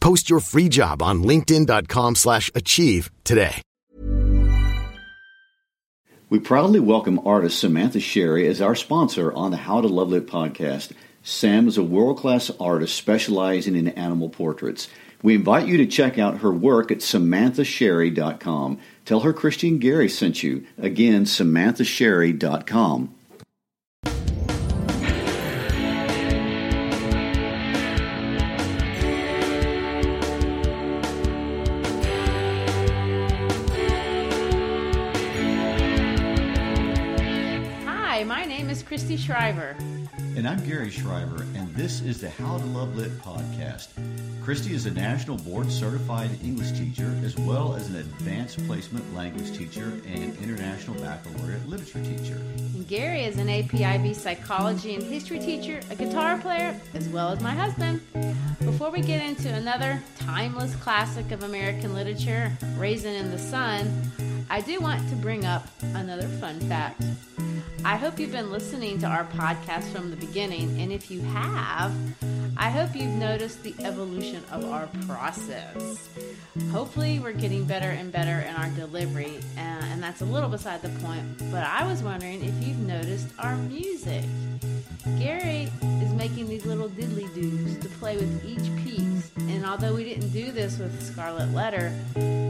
Post your free job on linkedin.com slash achieve today. We proudly welcome artist Samantha Sherry as our sponsor on the How to Love Lit podcast. Sam is a world-class artist specializing in animal portraits. We invite you to check out her work at samanthasherry.com. Tell her Christian Gary sent you. Again, samanthasherry.com. I'm Gary Shriver, and this is the How to Love Lit podcast. Christy is a national board certified English teacher, as well as an advanced placement language teacher and international baccalaureate literature teacher. And Gary is an APIB psychology and history teacher, a guitar player, as well as my husband. Before we get into another timeless classic of American literature, Raisin in the Sun, I do want to bring up another fun fact. I hope you've been listening to our podcast from the beginning, and if you have, I hope you've noticed the evolution of our process. Hopefully, we're getting better and better in our delivery, uh, and that's a little beside the point. But I was wondering if you've noticed our music. Gary is making these little diddly doos to play with each piece, and although we didn't do this with Scarlet Letter,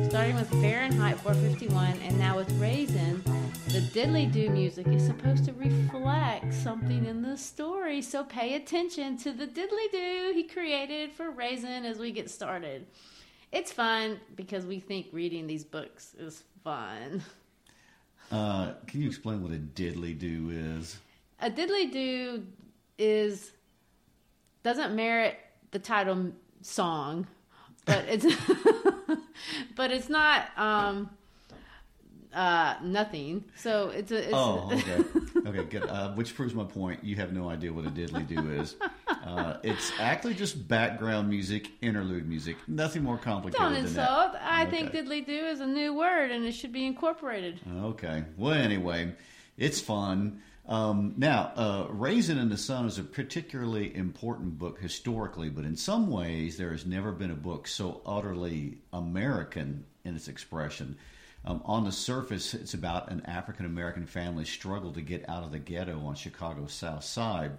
starting with Fahrenheit 451 and now with Raisin, the diddly do music is supposed to reflect something in the story. So pay attention to the diddly do he created for Raisin as we get started. It's fun because we think reading these books is fun. Uh, can you explain what a diddly do is? A diddly do is doesn't merit the title song, but it's but it's not um uh nothing. So it's a it's, Oh, okay. Okay, good. Uh, which proves my point. You have no idea what a diddly do is. Uh, it's actually just background music, interlude music. Nothing more complicated don't than insult. that. I think diddly do is a new word and it should be incorporated. Okay. Well, anyway, it's fun. Um, now, uh, Raisin in the Sun is a particularly important book historically, but in some ways, there has never been a book so utterly American in its expression. Um, on the surface, it's about an African American family's struggle to get out of the ghetto on Chicago's South Side.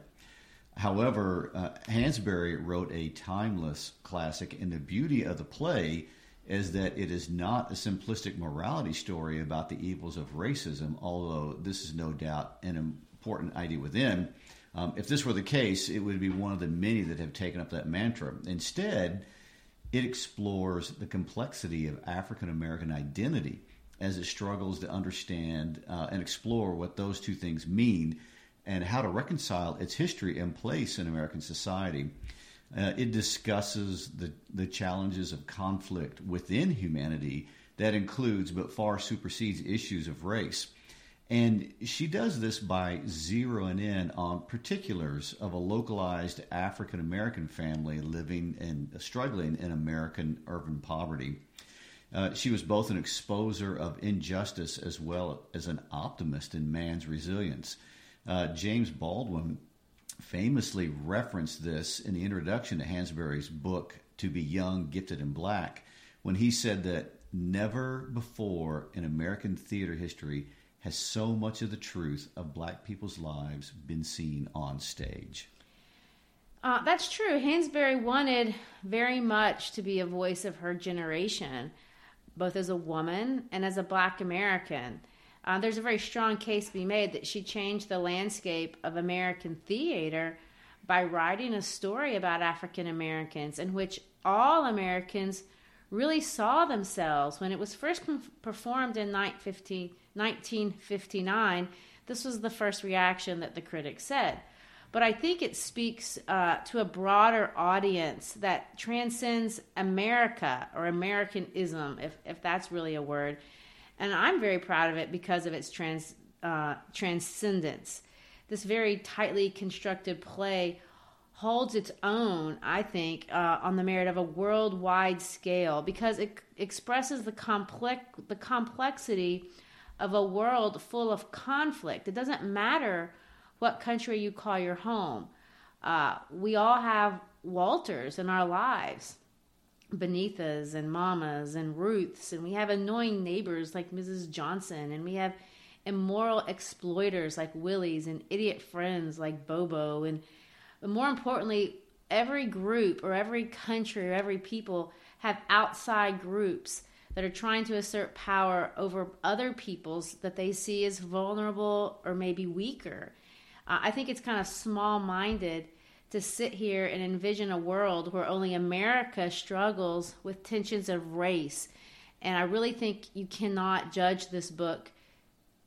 However, uh, Hansberry wrote a timeless classic, and the beauty of the play is that it is not a simplistic morality story about the evils of racism, although this is no doubt an important idea within. Um, if this were the case, it would be one of the many that have taken up that mantra. Instead, it explores the complexity of African American identity as it struggles to understand uh, and explore what those two things mean and how to reconcile its history and place in American society. Uh, it discusses the, the challenges of conflict within humanity that includes but far supersedes issues of race. And she does this by zeroing in on particulars of a localized African American family living and struggling in American urban poverty. Uh, she was both an exposer of injustice as well as an optimist in man's resilience. Uh, James Baldwin famously referenced this in the introduction to Hansberry's book, To Be Young, Gifted, and Black, when he said that never before in American theater history has so much of the truth of black people's lives been seen on stage. Uh, that's true. Hansberry wanted very much to be a voice of her generation, both as a woman and as a black American. Uh, there's a very strong case to be made that she changed the landscape of American theater by writing a story about African Americans in which all Americans really saw themselves. When it was first performed in 1959, this was the first reaction that the critics said. But I think it speaks uh, to a broader audience that transcends America or Americanism, if, if that's really a word. And I'm very proud of it because of its trans, uh, transcendence. This very tightly constructed play holds its own, I think, uh, on the merit of a worldwide scale because it expresses the complex the complexity of a world full of conflict. It doesn't matter what country you call your home. Uh, we all have Walters in our lives, Beneathas and Mamas and Ruths, and we have annoying neighbors like Mrs. Johnson, and we have immoral exploiters like Willies and idiot friends like Bobo and more importantly, every group or every country or every people have outside groups that are trying to assert power over other peoples that they see as vulnerable or maybe weaker. Uh, I think it's kind of small minded to sit here and envision a world where only America struggles with tensions of race. And I really think you cannot judge this book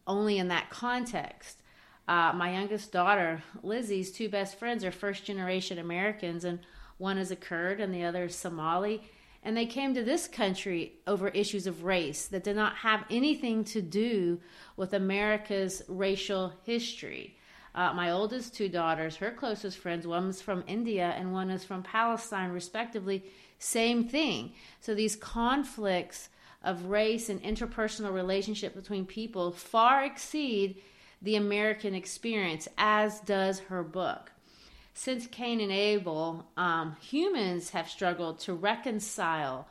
only in that context. Uh, my youngest daughter, Lizzie's two best friends are first generation Americans, and one is a Kurd and the other is Somali. And they came to this country over issues of race that did not have anything to do with America's racial history. Uh, my oldest two daughters, her closest friends, one is from India and one is from Palestine, respectively, same thing. So these conflicts of race and interpersonal relationship between people far exceed the American experience, as does her book. Since Cain and Abel, um, humans have struggled to reconcile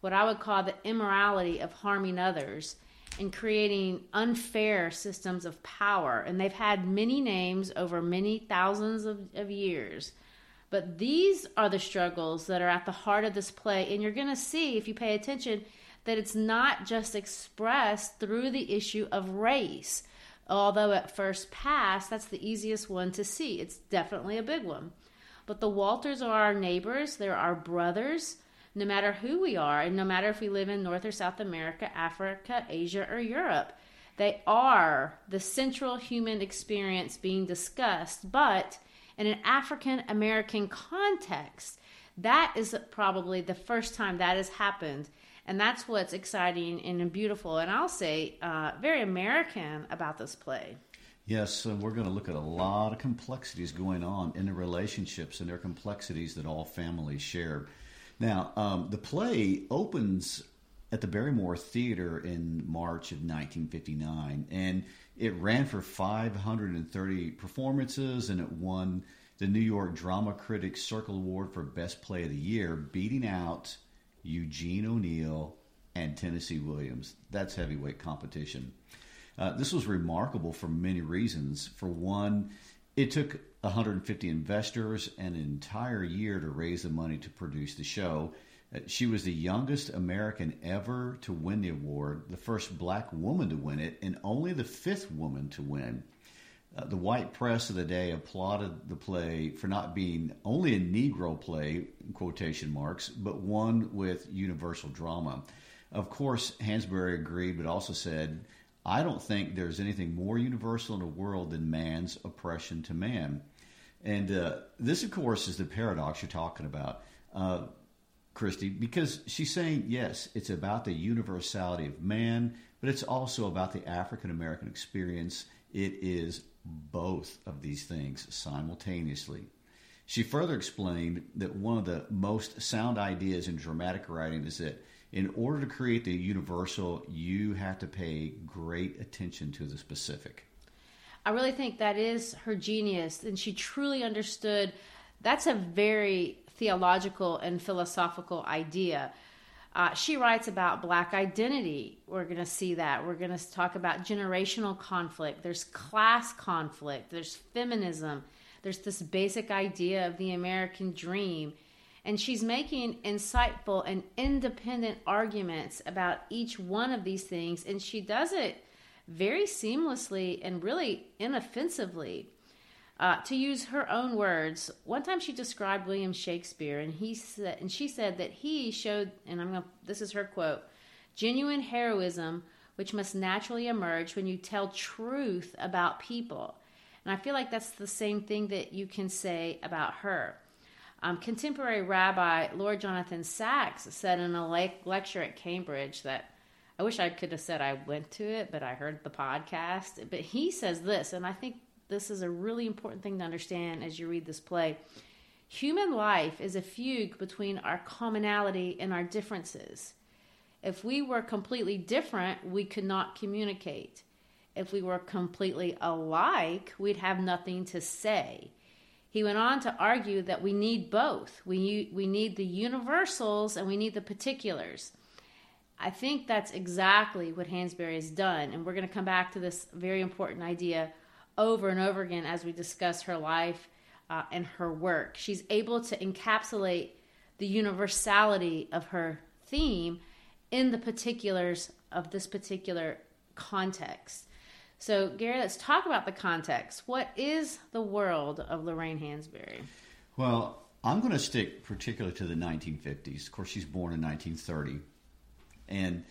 what I would call the immorality of harming others and creating unfair systems of power. And they've had many names over many thousands of, of years. But these are the struggles that are at the heart of this play. And you're going to see, if you pay attention, that it's not just expressed through the issue of race. Although at first pass, that's the easiest one to see. It's definitely a big one. But the Walters are our neighbors, they're our brothers, no matter who we are, and no matter if we live in North or South America, Africa, Asia, or Europe. They are the central human experience being discussed, but in an African American context. That is probably the first time that has happened and that's what's exciting and beautiful, and I'll say uh, very American about this play. Yes, and we're going to look at a lot of complexities going on in the relationships and their complexities that all families share. Now, um, the play opens at the Barrymore Theater in March of 1959, and it ran for 530 performances, and it won the New York Drama Critics Circle Award for Best Play of the Year, beating out Eugene O'Neill, and Tennessee Williams. That's heavyweight competition. Uh, this was remarkable for many reasons. For one, it took 150 investors an entire year to raise the money to produce the show. Uh, she was the youngest American ever to win the award, the first black woman to win it, and only the fifth woman to win. Uh, the white press of the day applauded the play for not being only a Negro play, quotation marks, but one with universal drama. Of course, Hansberry agreed, but also said, I don't think there's anything more universal in the world than man's oppression to man. And uh, this, of course, is the paradox you're talking about, uh, Christy, because she's saying, yes, it's about the universality of man, but it's also about the African American experience. It is both of these things simultaneously. She further explained that one of the most sound ideas in dramatic writing is that in order to create the universal, you have to pay great attention to the specific. I really think that is her genius, and she truly understood that's a very theological and philosophical idea. Uh, she writes about black identity. We're going to see that. We're going to talk about generational conflict. There's class conflict. There's feminism. there's this basic idea of the American dream. And she's making insightful and independent arguments about each one of these things. And she does it very seamlessly and really inoffensively. Uh, to use her own words, one time she described William Shakespeare, and he said, and she said that he showed, and I'm going to, this is her quote, genuine heroism, which must naturally emerge when you tell truth about people. And I feel like that's the same thing that you can say about her. Um, contemporary rabbi Lord Jonathan Sacks said in a le- lecture at Cambridge that I wish I could have said I went to it, but I heard the podcast. But he says this, and I think this is a really important thing to understand as you read this play. Human life is a fugue between our commonality and our differences. If we were completely different, we could not communicate. If we were completely alike, we'd have nothing to say. He went on to argue that we need both. We, we need the universals and we need the particulars. I think that's exactly what Hansberry has done. And we're going to come back to this very important idea over and over again as we discuss her life uh, and her work. She's able to encapsulate the universality of her theme in the particulars of this particular context. So, Gary, let's talk about the context. What is the world of Lorraine Hansberry? Well, I'm going to stick particularly to the 1950s. Of course, she's born in 1930. And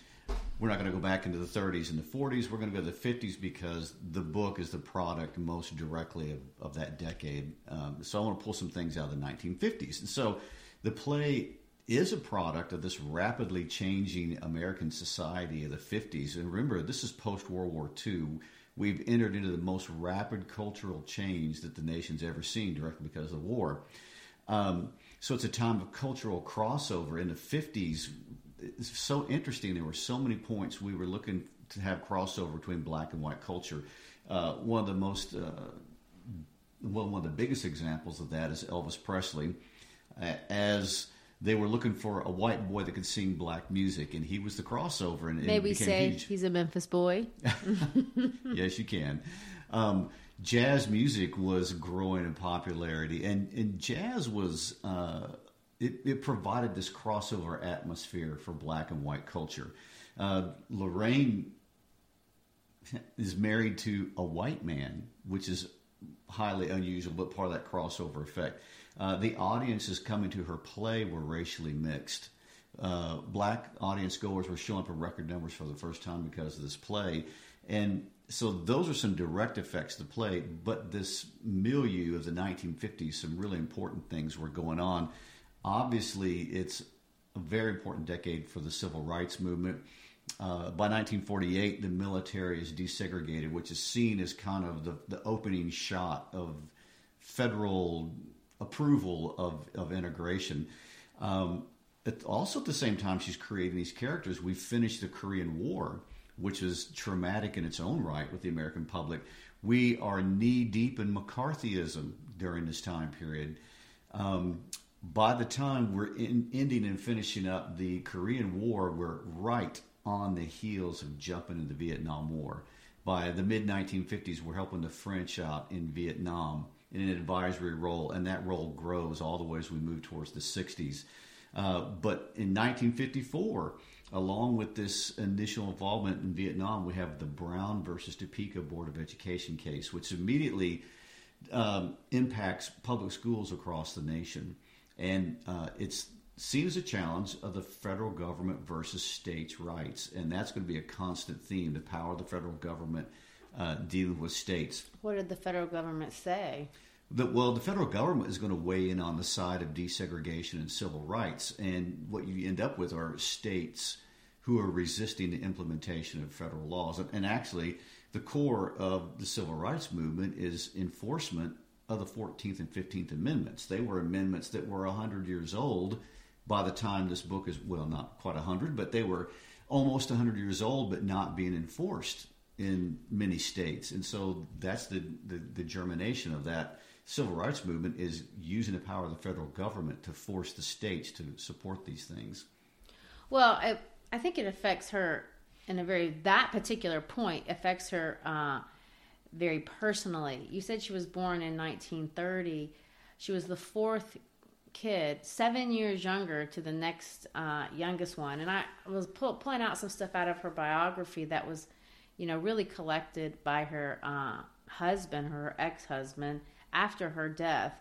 we're not going to go back into the 30s and the 40s. We're going to go to the 50s because the book is the product most directly of, of that decade. Um, so I want to pull some things out of the 1950s. And so the play is a product of this rapidly changing American society of the 50s. And remember, this is post World War II. We've entered into the most rapid cultural change that the nation's ever seen directly because of the war. Um, so it's a time of cultural crossover. In the 50s, it's so interesting. There were so many points we were looking to have crossover between black and white culture. Uh, one of the most, uh, well, one of the biggest examples of that is Elvis Presley, uh, as they were looking for a white boy that could sing black music, and he was the crossover. And, May we say huge. he's a Memphis boy? yes, you can. Um, jazz music was growing in popularity, and, and jazz was uh, it, it, provided this crossover atmosphere for black and white culture. Uh, Lorraine is married to a white man, which is highly unusual, but part of that crossover effect. Uh, the audiences coming to her play were racially mixed. Uh, black audience goers were showing up in record numbers for the first time because of this play. And so those are some direct effects of the play, but this milieu of the 1950s, some really important things were going on Obviously, it's a very important decade for the civil rights movement. Uh, by 1948, the military is desegregated, which is seen as kind of the, the opening shot of federal approval of, of integration. Um, also, at the same time, she's creating these characters. We finished the Korean War, which is traumatic in its own right with the American public. We are knee deep in McCarthyism during this time period. Um, by the time we're in, ending and finishing up the Korean War, we're right on the heels of jumping into the Vietnam War. By the mid 1950s, we're helping the French out in Vietnam in an advisory role, and that role grows all the way as we move towards the 60s. Uh, but in 1954, along with this initial involvement in Vietnam, we have the Brown versus Topeka Board of Education case, which immediately um, impacts public schools across the nation and uh, it's seen as a challenge of the federal government versus states' rights, and that's going to be a constant theme: the power of the federal government uh, dealing with states. What did the federal government say? The, well, the federal government is going to weigh in on the side of desegregation and civil rights, and what you end up with are states who are resisting the implementation of federal laws. And, and actually, the core of the civil rights movement is enforcement of the 14th and 15th Amendments. They were amendments that were 100 years old by the time this book is, well, not quite 100, but they were almost 100 years old, but not being enforced in many states. And so that's the, the, the germination of that civil rights movement is using the power of the federal government to force the states to support these things. Well, I, I think it affects her in a very, that particular point affects her. Uh, very personally. You said she was born in 1930. She was the fourth kid, seven years younger to the next uh, youngest one. And I was pull, pulling out some stuff out of her biography that was, you know, really collected by her uh, husband, her ex husband, after her death.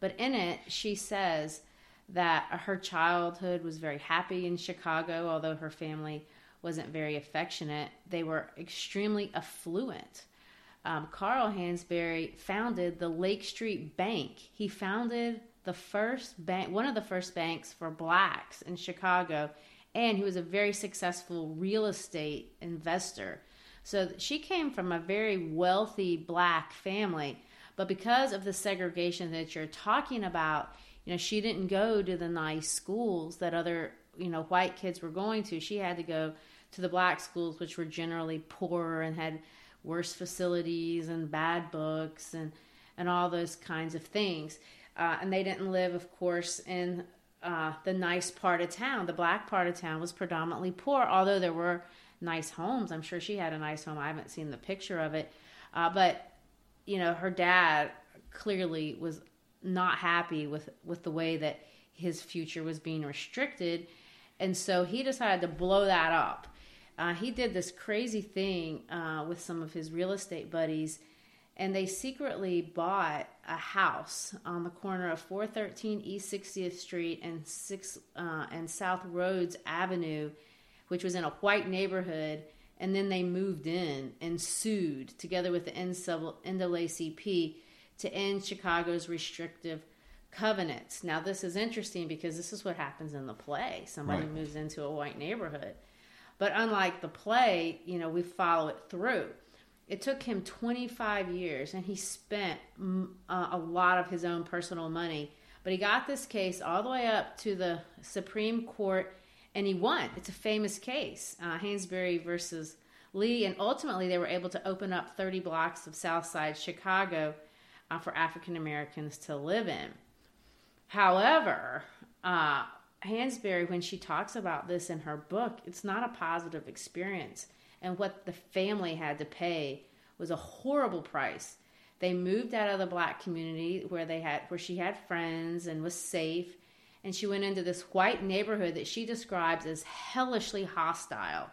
But in it, she says that her childhood was very happy in Chicago, although her family wasn't very affectionate. They were extremely affluent. Um, Carl Hansberry founded the Lake Street Bank. He founded the first bank, one of the first banks for blacks in Chicago, and he was a very successful real estate investor. So she came from a very wealthy black family, but because of the segregation that you're talking about, you know, she didn't go to the nice schools that other, you know, white kids were going to. She had to go to the black schools, which were generally poorer and had worse facilities and bad books and and all those kinds of things. Uh, and they didn't live, of course, in uh, the nice part of town. The black part of town was predominantly poor, although there were nice homes. I'm sure she had a nice home. I haven't seen the picture of it, uh, but you know, her dad clearly was not happy with with the way that his future was being restricted, and so he decided to blow that up. Uh, he did this crazy thing uh, with some of his real estate buddies and they secretly bought a house on the corner of 413 East 60th Street and six uh, and South Rhodes Avenue, which was in a white neighborhood. And then they moved in and sued together with the NAACP to end Chicago's restrictive covenants. Now, this is interesting because this is what happens in the play. Somebody right. moves into a white neighborhood. But unlike the play, you know, we follow it through. It took him 25 years and he spent uh, a lot of his own personal money. But he got this case all the way up to the Supreme Court and he won. It's a famous case, uh, Hansberry versus Lee. And ultimately, they were able to open up 30 blocks of South Side Chicago uh, for African Americans to live in. However, uh, Hansberry, when she talks about this in her book, it's not a positive experience and what the family had to pay was a horrible price. They moved out of the black community where they had where she had friends and was safe, and she went into this white neighborhood that she describes as hellishly hostile.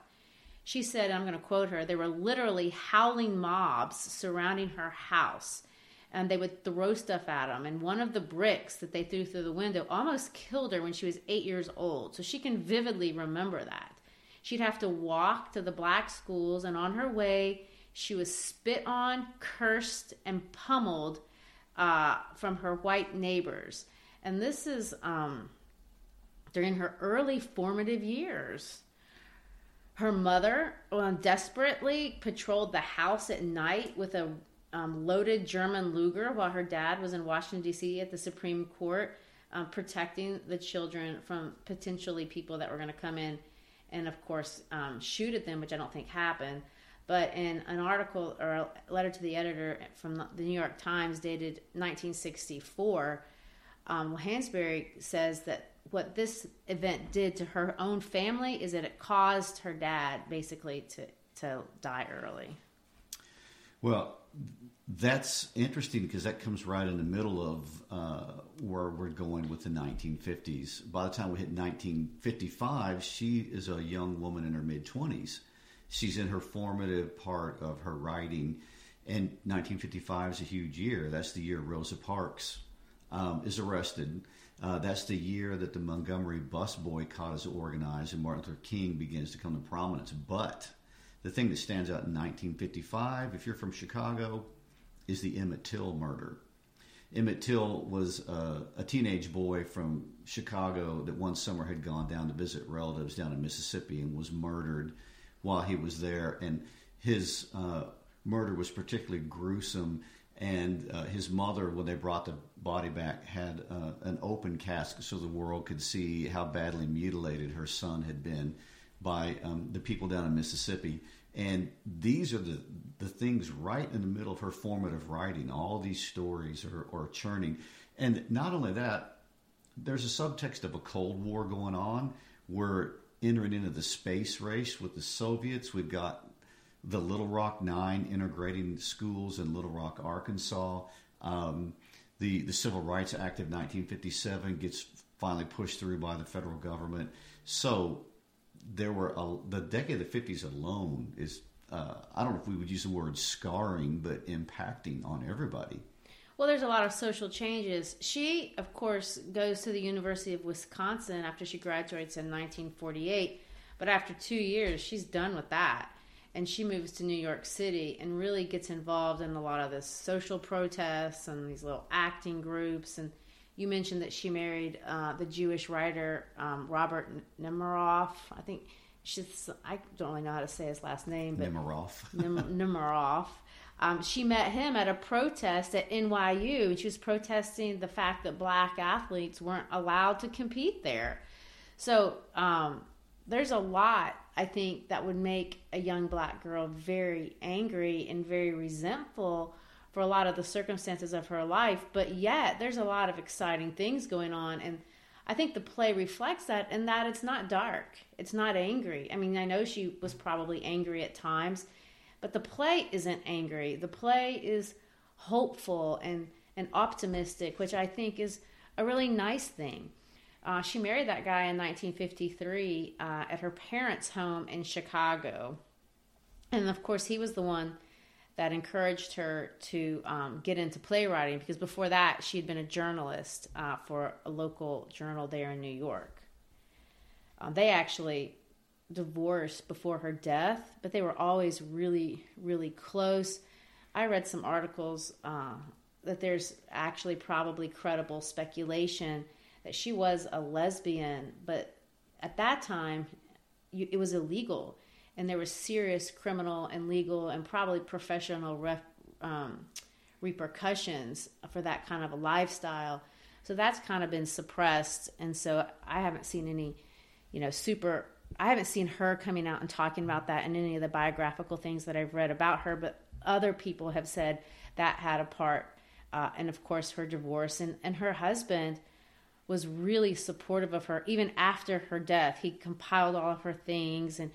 She said, I'm going to quote her, there were literally howling mobs surrounding her house and they would throw stuff at them. And one of the bricks that they threw through the window almost killed her when she was eight years old. So she can vividly remember that. She'd have to walk to the black schools, and on her way, she was spit on, cursed, and pummeled uh, from her white neighbors. And this is um, during her early formative years. Her mother well, desperately patrolled the house at night with a um, loaded German Luger while her dad was in Washington, D.C. at the Supreme Court, um, protecting the children from potentially people that were going to come in and of course um, shoot at them, which I don't think happened. But in an article or a letter to the editor from the New York Times dated 1964, um, Hansberry says that what this event did to her own family is that it caused her dad basically to, to die early. Well, that's interesting because that comes right in the middle of uh, where we're going with the 1950s. By the time we hit 1955, she is a young woman in her mid 20s. She's in her formative part of her writing, and 1955 is a huge year. That's the year Rosa Parks um, is arrested. Uh, that's the year that the Montgomery bus boycott is organized and Martin Luther King begins to come to prominence. But the thing that stands out in 1955, if you're from Chicago, is the Emmett Till murder. Emmett Till was a teenage boy from Chicago that one summer had gone down to visit relatives down in Mississippi and was murdered while he was there. And his uh, murder was particularly gruesome. And uh, his mother, when they brought the body back, had uh, an open casket so the world could see how badly mutilated her son had been by um, the people down in Mississippi. And these are the, the things right in the middle of her formative writing. All these stories are, are churning. And not only that, there's a subtext of a Cold War going on. We're entering into the space race with the Soviets. We've got the Little Rock Nine integrating schools in Little Rock, Arkansas. Um, the the Civil Rights Act of 1957 gets finally pushed through by the federal government. So there were a, the decade of the 50s alone is uh, I don't know if we would use the word scarring, but impacting on everybody. Well, there's a lot of social changes. She, of course, goes to the University of Wisconsin after she graduates in 1948. But after two years, she's done with that. And she moves to New York City and really gets involved in a lot of this social protests and these little acting groups. And you mentioned that she married uh, the Jewish writer um, Robert Nemiroff. I think she's, I don't really know how to say his last name, but Nemiroff. Nemiroff. Um, she met him at a protest at NYU, and she was protesting the fact that black athletes weren't allowed to compete there. So um, there's a lot, I think, that would make a young black girl very angry and very resentful for a lot of the circumstances of her life. But yet, there's a lot of exciting things going on. And I think the play reflects that, and that it's not dark, it's not angry. I mean, I know she was probably angry at times but the play isn't angry. The play is hopeful and, and optimistic, which I think is a really nice thing. Uh, she married that guy in 1953 uh, at her parents' home in Chicago. And of course, he was the one that encouraged her to um, get into playwriting because before that, she had been a journalist uh, for a local journal there in New York. Um, they actually divorced before her death, but they were always really, really close. I read some articles uh, that there's actually probably credible speculation that she was a lesbian, but at that time you, it was illegal, and there was serious criminal and legal and probably professional ref, um, repercussions for that kind of a lifestyle. So that's kind of been suppressed, and so I haven't seen any, you know, super I haven't seen her coming out and talking about that in any of the biographical things that I've read about her, but other people have said that had a part. Uh, and of course, her divorce and, and her husband was really supportive of her even after her death. He compiled all of her things and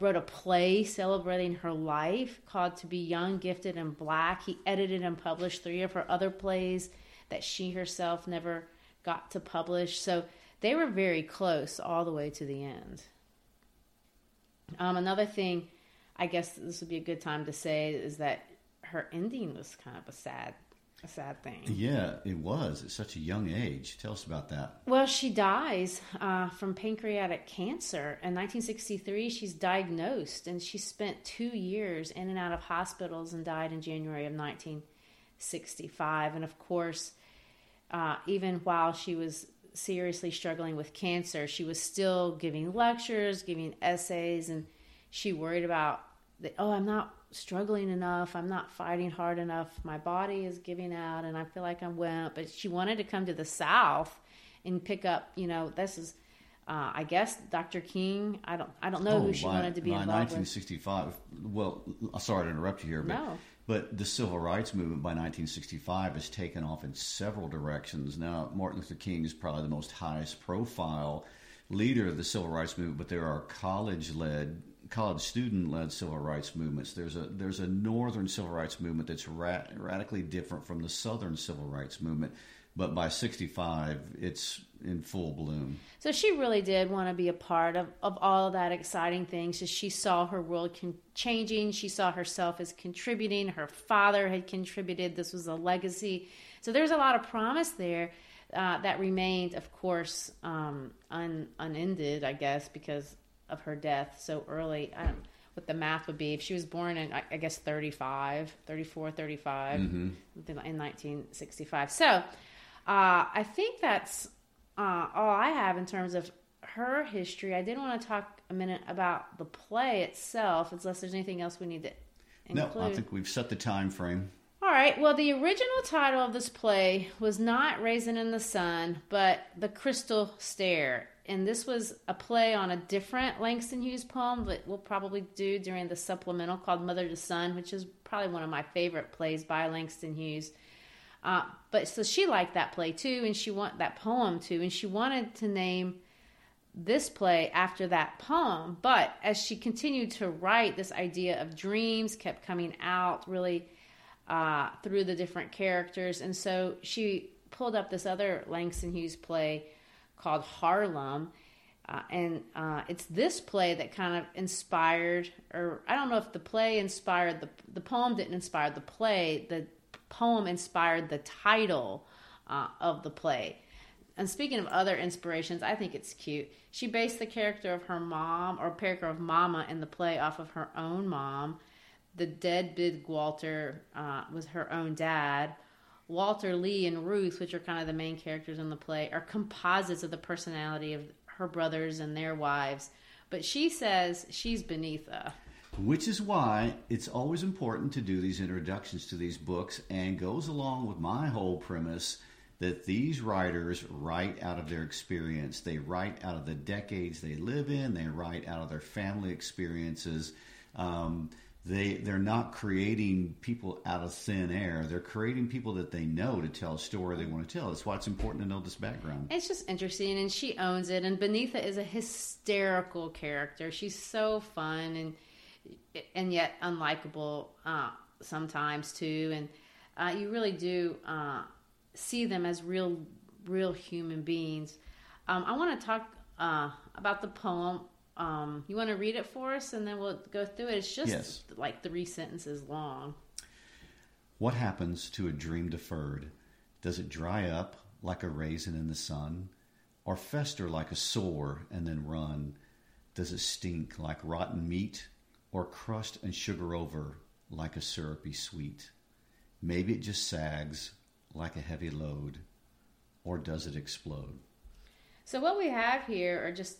wrote a play celebrating her life called To Be Young, Gifted, and Black. He edited and published three of her other plays that she herself never got to publish. So they were very close all the way to the end. Um, another thing, I guess this would be a good time to say is that her ending was kind of a sad, a sad thing. Yeah, it was at such a young age. Tell us about that. Well, she dies uh, from pancreatic cancer in 1963. She's diagnosed, and she spent two years in and out of hospitals and died in January of 1965. And of course, uh, even while she was seriously struggling with cancer, she was still giving lectures, giving essays, and she worried about that. Oh, I'm not struggling enough. I'm not fighting hard enough. My body is giving out, and I feel like I'm wimp. But she wanted to come to the South and pick up. You know, this is. Uh, I guess Dr. King. I don't. I don't know oh, who she by, wanted to be by involved 1965. With. Well, sorry to interrupt you here, but no. But the civil rights movement by 1965 has taken off in several directions. Now, Martin Luther King is probably the most highest profile leader of the civil rights movement, but there are college led, college student led civil rights movements. There's a there's a northern civil rights movement that's ra- radically different from the southern civil rights movement but by 65 it's in full bloom. So she really did want to be a part of, of all of that exciting things. She saw her world con- changing. She saw herself as contributing. Her father had contributed. This was a legacy. So there's a lot of promise there uh, that remained of course um, un- unended i guess because of her death so early I don't, what the math would be if she was born in i, I guess 35 34 35 mm-hmm. in 1965 so uh, I think that's uh, all I have in terms of her history. I did want to talk a minute about the play itself, unless there's anything else we need to include. No, I think we've set the time frame. All right. Well, the original title of this play was not Raisin in the Sun, but The Crystal Stair. And this was a play on a different Langston Hughes poem that we'll probably do during the supplemental called Mother to Son, which is probably one of my favorite plays by Langston Hughes. Uh, but so she liked that play too, and she want that poem too, and she wanted to name this play after that poem. But as she continued to write, this idea of dreams kept coming out really uh, through the different characters. And so she pulled up this other Langston Hughes play called Harlem. Uh, and uh, it's this play that kind of inspired, or I don't know if the play inspired the the poem didn't inspire the play. The poem inspired the title uh, of the play. And speaking of other inspirations, I think it's cute. She based the character of her mom, or character of Mama, in the play off of her own mom. The dead big Walter uh, was her own dad. Walter Lee and Ruth, which are kind of the main characters in the play, are composites of the personality of her brothers and their wives. But she says she's Beneatha. Which is why it's always important to do these introductions to these books and goes along with my whole premise that these writers write out of their experience. They write out of the decades they live in, they write out of their family experiences. Um, they they're not creating people out of thin air. They're creating people that they know to tell a story they want to tell. That's why it's important to know this background. It's just interesting, and she owns it. And Beneatha is a hysterical character. She's so fun and and yet unlikable uh, sometimes too. And uh, you really do uh, see them as real, real human beings. Um, I want to talk uh, about the poem um, you want to read it for us, and then we'll go through it. It's just yes. like three sentences long. What happens to a dream deferred? Does it dry up like a raisin in the sun, or fester like a sore and then run? Does it stink like rotten meat, or crust and sugar over like a syrupy sweet? Maybe it just sags like a heavy load, or does it explode? So, what we have here are just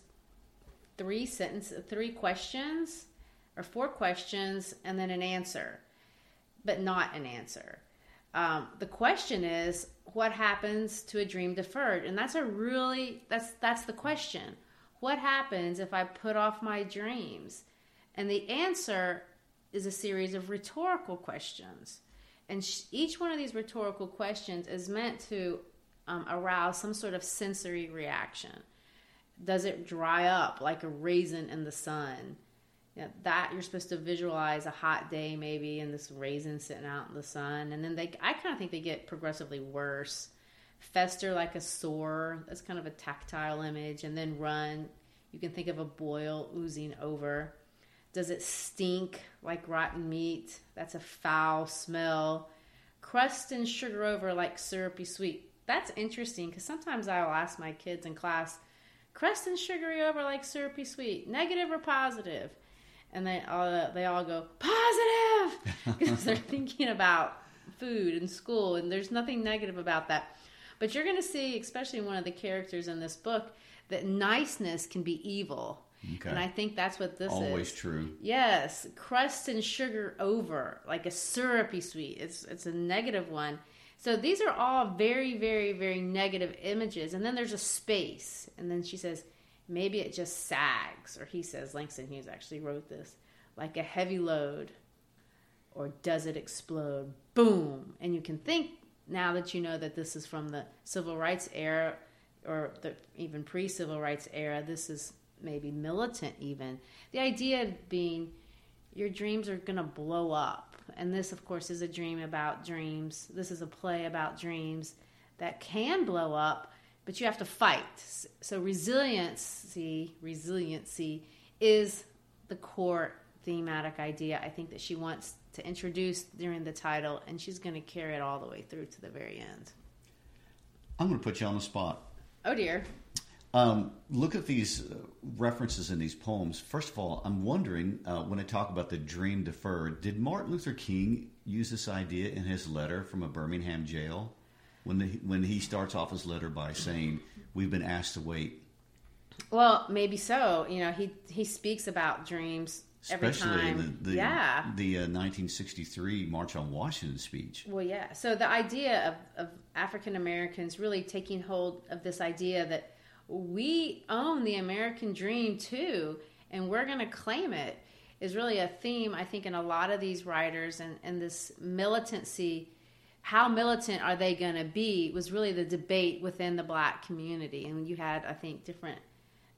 three sentence, three questions or four questions, and then an answer, but not an answer. Um, the question is, what happens to a dream deferred? And that's a really that's that's the question. What happens if I put off my dreams? And the answer is a series of rhetorical questions. And sh- each one of these rhetorical questions is meant to um, arouse some sort of sensory reaction does it dry up like a raisin in the sun? You know, that you're supposed to visualize a hot day maybe and this raisin sitting out in the sun. And then they i kind of think they get progressively worse. Fester like a sore that's kind of a tactile image and then run. You can think of a boil oozing over. Does it stink like rotten meat? That's a foul smell. Crust and sugar over like syrupy sweet. That's interesting because sometimes i'll ask my kids in class crust and sugary over like syrupy sweet, negative or positive? And they all they all go positive because they're thinking about food and school, and there's nothing negative about that. But you're going to see, especially in one of the characters in this book, that niceness can be evil. Okay. And I think that's what this Always is. Always true. Yes, crust and sugar over, like a syrupy sweet. It's it's a negative one. So these are all very, very, very negative images. And then there's a space. And then she says, maybe it just sags. Or he says, Langston Hughes actually wrote this, like a heavy load. Or does it explode? Boom. And you can think now that you know that this is from the civil rights era or the even pre civil rights era, this is maybe militant even. The idea being your dreams are going to blow up and this, of course, is a dream about dreams. This is a play about dreams that can blow up, but you have to fight. So resiliency, resiliency is the core thematic idea I think that she wants to introduce during the title, and she's going to carry it all the way through to the very end. I'm going to put you on the spot. Oh dear. Um, look at these uh, references in these poems. First of all, I'm wondering uh, when I talk about the dream deferred, did Martin Luther King use this idea in his letter from a Birmingham jail? When, the, when he starts off his letter by saying, We've been asked to wait. Well, maybe so. You know, he, he speaks about dreams Especially the, the, yeah. the uh, 1963 March on Washington speech. Well, yeah. So the idea of, of African Americans really taking hold of this idea that we own the American dream too, and we're going to claim it is really a theme, I think, in a lot of these writers and, and this militancy. How militant are they going to be was really the debate within the black community. And you had, I think, different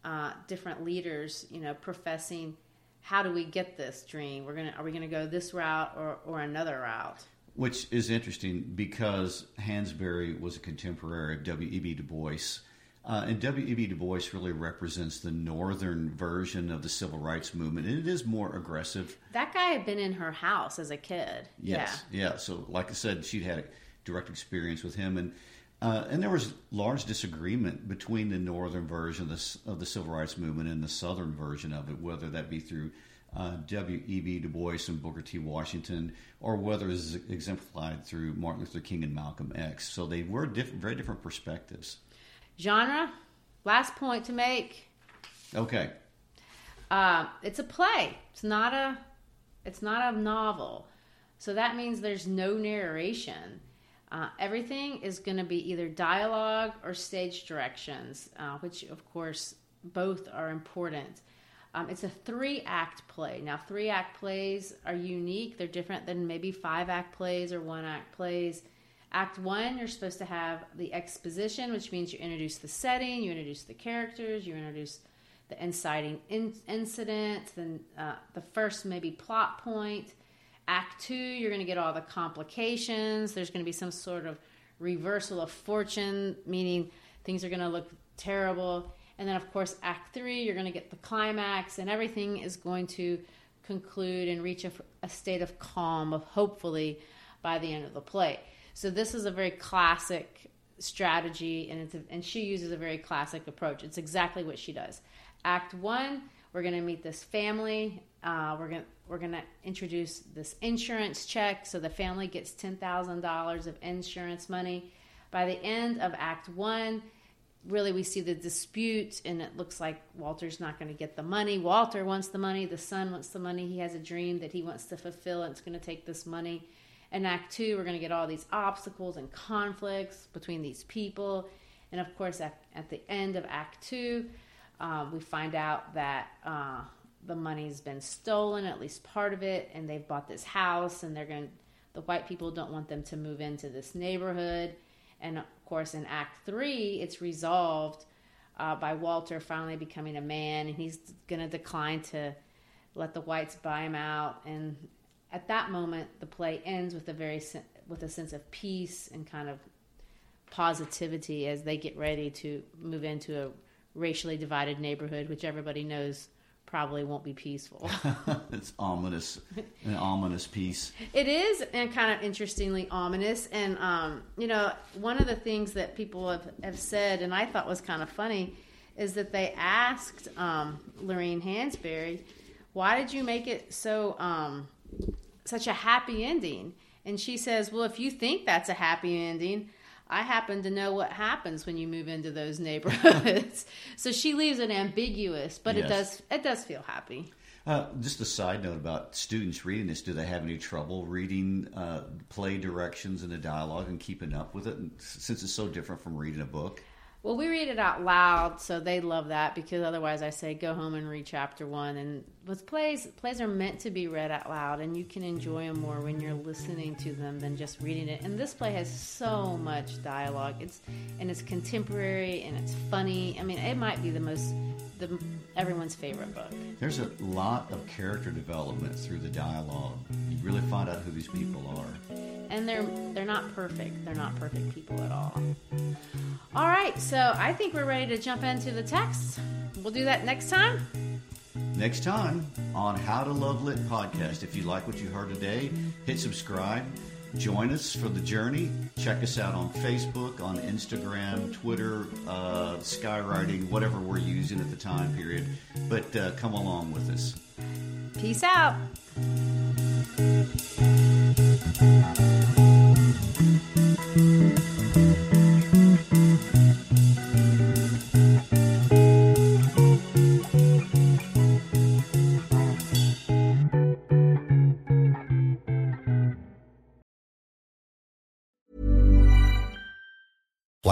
uh, different leaders, you know, professing, how do we get this dream? We're gonna are we gonna go this route or or another route? Which is interesting because Hansberry was a contemporary of W.E.B. Du Bois. Uh, and W.E.B. Du Bois really represents the northern version of the civil rights movement, and it is more aggressive. That guy had been in her house as a kid. Yes, yeah. yeah. So, like I said, she'd had a direct experience with him, and uh, and there was large disagreement between the northern version of the, of the, civil rights movement and the southern version of it, whether that be through uh, W.E.B. Du Bois and Booker T. Washington, or whether it's exemplified through Martin Luther King and Malcolm X. So they were different, very different perspectives. Genre, last point to make. Okay. Uh, it's a play. It's not a. It's not a novel. So that means there's no narration. Uh, everything is going to be either dialogue or stage directions, uh, which of course both are important. Um, it's a three act play. Now, three act plays are unique, they're different than maybe five act plays or one act plays. Act one, you're supposed to have the exposition, which means you introduce the setting, you introduce the characters, you introduce the inciting in- incident, then uh, the first maybe plot point. Act two, you're going to get all the complications. There's going to be some sort of reversal of fortune, meaning things are going to look terrible. And then, of course, Act three, you're going to get the climax, and everything is going to conclude and reach a, a state of calm, of hopefully by the end of the play. So this is a very classic strategy, and it's a, and she uses a very classic approach. It's exactly what she does. Act one, we're going to meet this family. Uh, we're going we're going to introduce this insurance check, so the family gets ten thousand dollars of insurance money. By the end of Act one, really we see the dispute, and it looks like Walter's not going to get the money. Walter wants the money. The son wants the money. He has a dream that he wants to fulfill, and it's going to take this money in Act Two, we're going to get all these obstacles and conflicts between these people. And of course, at, at the end of Act Two, uh, we find out that uh, the money's been stolen, at least part of it, and they've bought this house, and they're going. The white people don't want them to move into this neighborhood, and of course, in Act Three, it's resolved uh, by Walter finally becoming a man, and he's going to decline to let the whites buy him out, and at that moment, the play ends with a very with a sense of peace and kind of positivity as they get ready to move into a racially divided neighborhood, which everybody knows probably won't be peaceful. it's ominous, an ominous piece. It is, and kind of interestingly ominous. And um, you know, one of the things that people have, have said, and I thought was kind of funny, is that they asked um, Lorraine Hansberry, "Why did you make it so?" Um, such a happy ending. And she says, Well, if you think that's a happy ending, I happen to know what happens when you move into those neighborhoods. so she leaves it ambiguous, but yes. it does it does feel happy. Uh, just a side note about students reading this: Do they have any trouble reading uh, play directions and the dialogue and keeping up with it? since it's so different from reading a book. Well, we read it out loud, so they love that because otherwise, I say go home and read chapter one. And with plays, plays are meant to be read out loud, and you can enjoy them more when you're listening to them than just reading it. And this play has so much dialogue. It's and it's contemporary and it's funny. I mean, it might be the most the everyone's favorite book. There's a lot of character development through the dialogue. You really find out who these people are. And they're they're not perfect. They're not perfect people at all. All right, so I think we're ready to jump into the text. We'll do that next time. Next time on How to Love Lit podcast. If you like what you heard today, hit subscribe join us for the journey. Check us out on Facebook, on Instagram, Twitter, uh, Skywriting, whatever we're using at the time period. But uh, come along with us. Peace out.